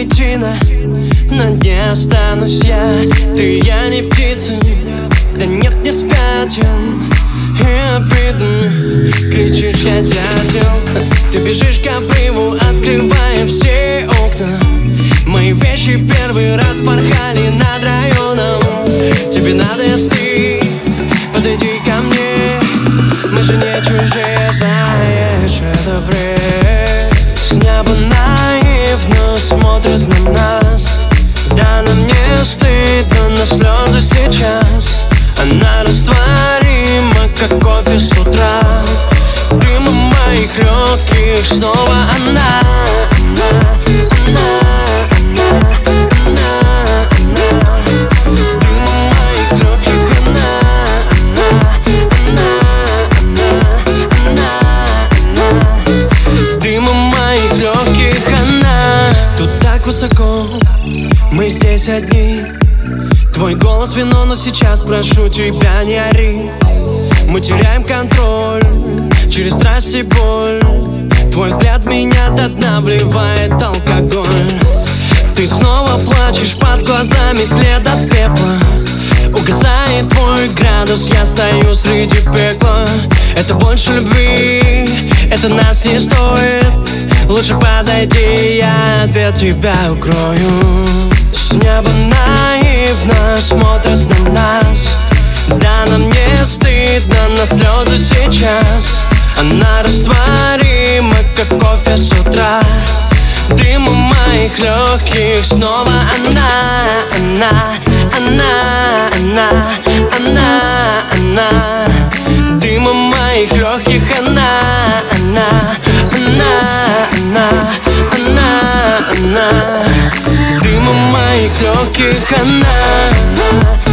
причина. На дне останусь я. Ты я не птица. Да нет, не спятен. И обидно. Кричишь, я дятел. Ты бежишь к обрыву Открывая все окна. Мои вещи в первый раз порхали над районом. Тебе надо, если подойди ко мне. Мы же не чужие, знаешь, это бред. На слезы сейчас. Она растворима, как кофе с утра. Дымом моих легких снова она, она, она высоко Мы здесь одни Твой голос вино, но сейчас прошу тебя не ори. Мы теряем контроль Через страсть и боль. Твой взгляд меня до дна вливает алкоголь. Ты снова плачешь под глазами след от пепла. Угасает твой градус, я стою среди пекла. Это больше любви, это нас не стоит. Лучше подойди, я ответ тебя укрою С неба наивно смотрят на нас. Да нам не стыдно на слезы сейчас. Она растворима, как кофе с утра. Дымом моих легких снова она, она, она, она, она, она. Дымом моих легких она, она, она она, она, она ない遠き花